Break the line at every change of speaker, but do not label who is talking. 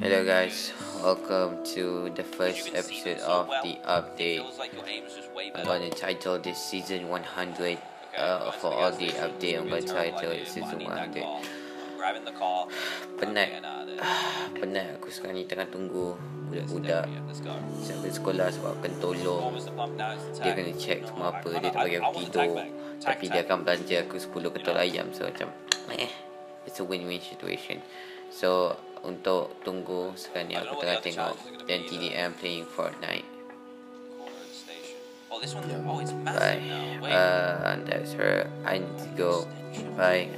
Hello guys, welcome to the first episode of the update. I'm gonna title this season 100. Uh, for all the update, I'm gonna title it season 100. Penat, penat aku sekarang ni tengah tunggu budak-budak sampai sekolah sebab akan tolong. Dia kena check semua apa, dia tak bagi aku tidur. Tapi dia akan belanja aku 10 ketul ayam, so macam eh, it's a win-win situation. So untuk tunggu sekarang ni aku tengah tengok dan TDM playing Fortnite. Bye. Uh, and that's her. I need to go. Bye.